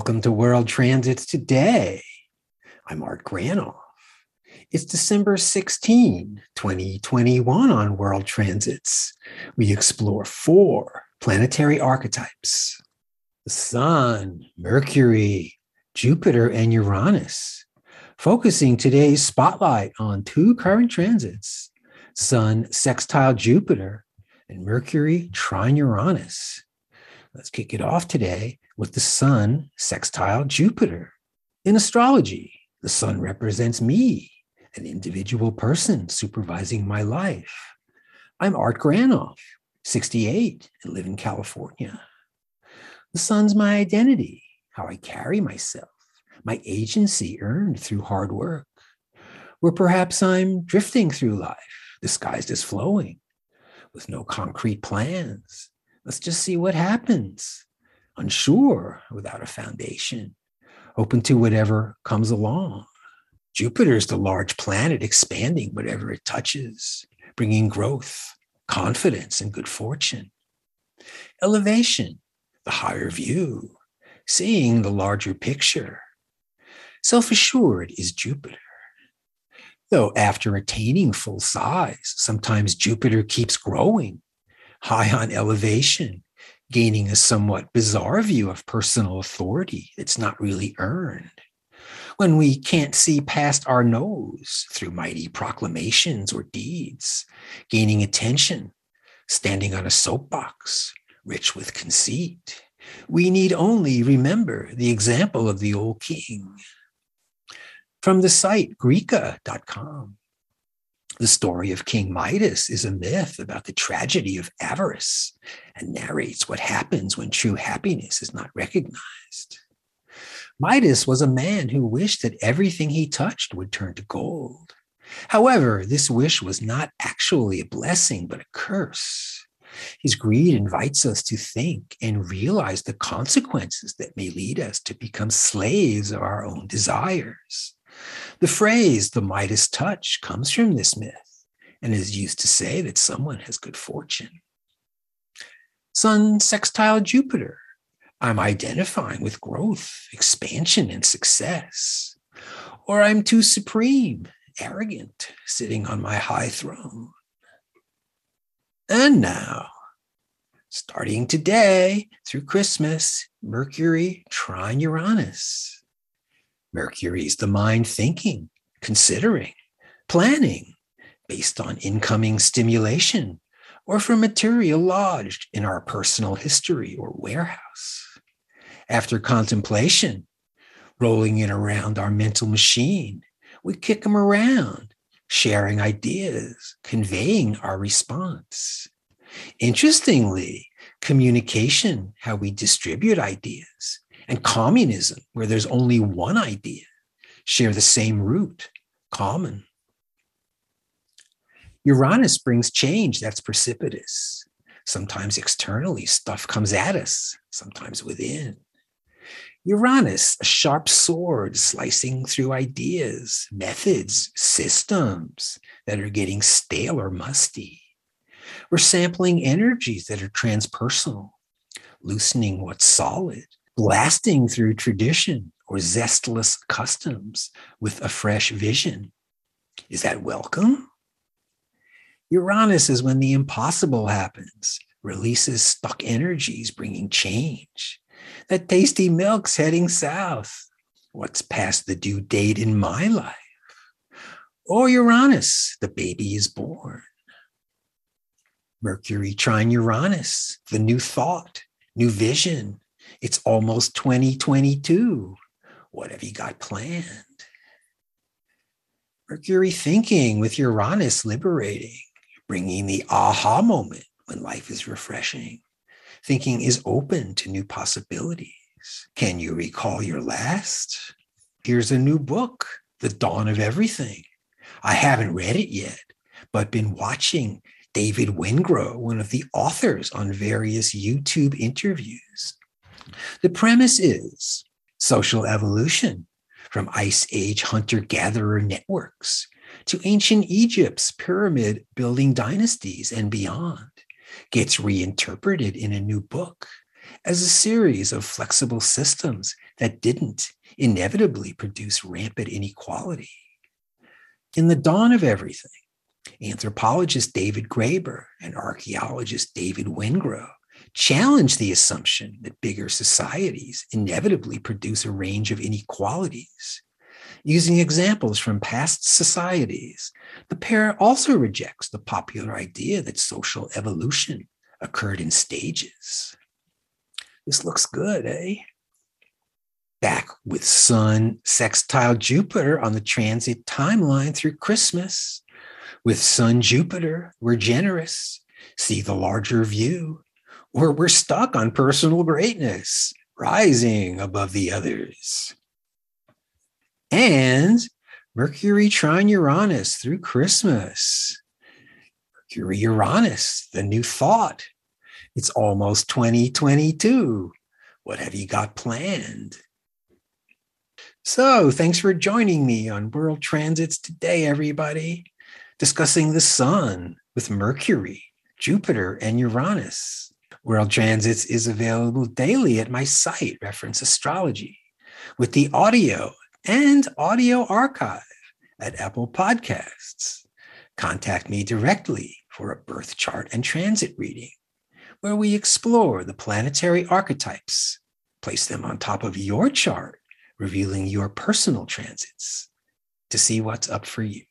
Welcome to World Transits Today. I'm Art Granoff. It's December 16, 2021 on World Transits. We explore four planetary archetypes the Sun, Mercury, Jupiter, and Uranus, focusing today's spotlight on two current transits Sun sextile Jupiter and Mercury trine Uranus. Let's kick it off today with the Sun sextile Jupiter. In astrology, the Sun represents me, an individual person supervising my life. I'm Art Granoff, 68, and live in California. The Sun's my identity, how I carry myself, my agency earned through hard work. Or perhaps I'm drifting through life, disguised as flowing, with no concrete plans, Let's just see what happens. Unsure, without a foundation, open to whatever comes along. Jupiter is the large planet expanding whatever it touches, bringing growth, confidence, and good fortune. Elevation, the higher view, seeing the larger picture. Self assured is Jupiter. Though after attaining full size, sometimes Jupiter keeps growing high on elevation, gaining a somewhat bizarre view of personal authority that's not really earned. When we can't see past our nose through mighty proclamations or deeds, gaining attention, standing on a soapbox, rich with conceit, we need only remember the example of the old king. From the site Greeka.com, the story of King Midas is a myth about the tragedy of avarice and narrates what happens when true happiness is not recognized. Midas was a man who wished that everything he touched would turn to gold. However, this wish was not actually a blessing, but a curse. His greed invites us to think and realize the consequences that may lead us to become slaves of our own desires. The phrase, the Midas touch, comes from this myth and is used to say that someone has good fortune. Sun sextile Jupiter. I'm identifying with growth, expansion, and success. Or I'm too supreme, arrogant, sitting on my high throne. And now, starting today through Christmas, Mercury trine Uranus. Mercury is the mind thinking, considering, planning based on incoming stimulation or from material lodged in our personal history or warehouse. After contemplation, rolling it around our mental machine, we kick them around, sharing ideas, conveying our response. Interestingly, communication, how we distribute ideas, and communism, where there's only one idea, share the same root, common. Uranus brings change that's precipitous. Sometimes externally, stuff comes at us, sometimes within. Uranus, a sharp sword slicing through ideas, methods, systems that are getting stale or musty. We're sampling energies that are transpersonal, loosening what's solid, blasting through tradition or zestless customs with a fresh vision. Is that welcome? Uranus is when the impossible happens, releases stuck energies, bringing change. That tasty milk's heading south. What's past the due date in my life? Or Uranus, the baby is born. Mercury trine Uranus, the new thought, new vision, it's almost 2022. What have you got planned? Mercury thinking with Uranus liberating, bringing the aha moment when life is refreshing. Thinking is open to new possibilities. Can you recall your last? Here's a new book, The Dawn of Everything. I haven't read it yet, but been watching David Wengrow, one of the authors, on various YouTube interviews. The premise is social evolution from Ice Age hunter gatherer networks to ancient Egypt's pyramid building dynasties and beyond gets reinterpreted in a new book as a series of flexible systems that didn't inevitably produce rampant inequality. In the dawn of everything, anthropologist David Graeber and archaeologist David Wengrow challenge the assumption that bigger societies inevitably produce a range of inequalities. Using examples from past societies, the pair also rejects the popular idea that social evolution occurred in stages. This looks good, eh? Back with Sun sextile Jupiter on the transit timeline through Christmas. With Sun Jupiter, we're generous, see the larger view, or we're stuck on personal greatness, rising above the others. And Mercury trine Uranus through Christmas. Mercury Uranus, the new thought. It's almost 2022. What have you got planned? So, thanks for joining me on World Transits today, everybody, discussing the sun with Mercury, Jupiter, and Uranus. World Transits is available daily at my site, Reference Astrology, with the audio and audio archive at Apple Podcasts. Contact me directly for a birth chart and transit reading, where we explore the planetary archetypes, place them on top of your chart, revealing your personal transits to see what's up for you.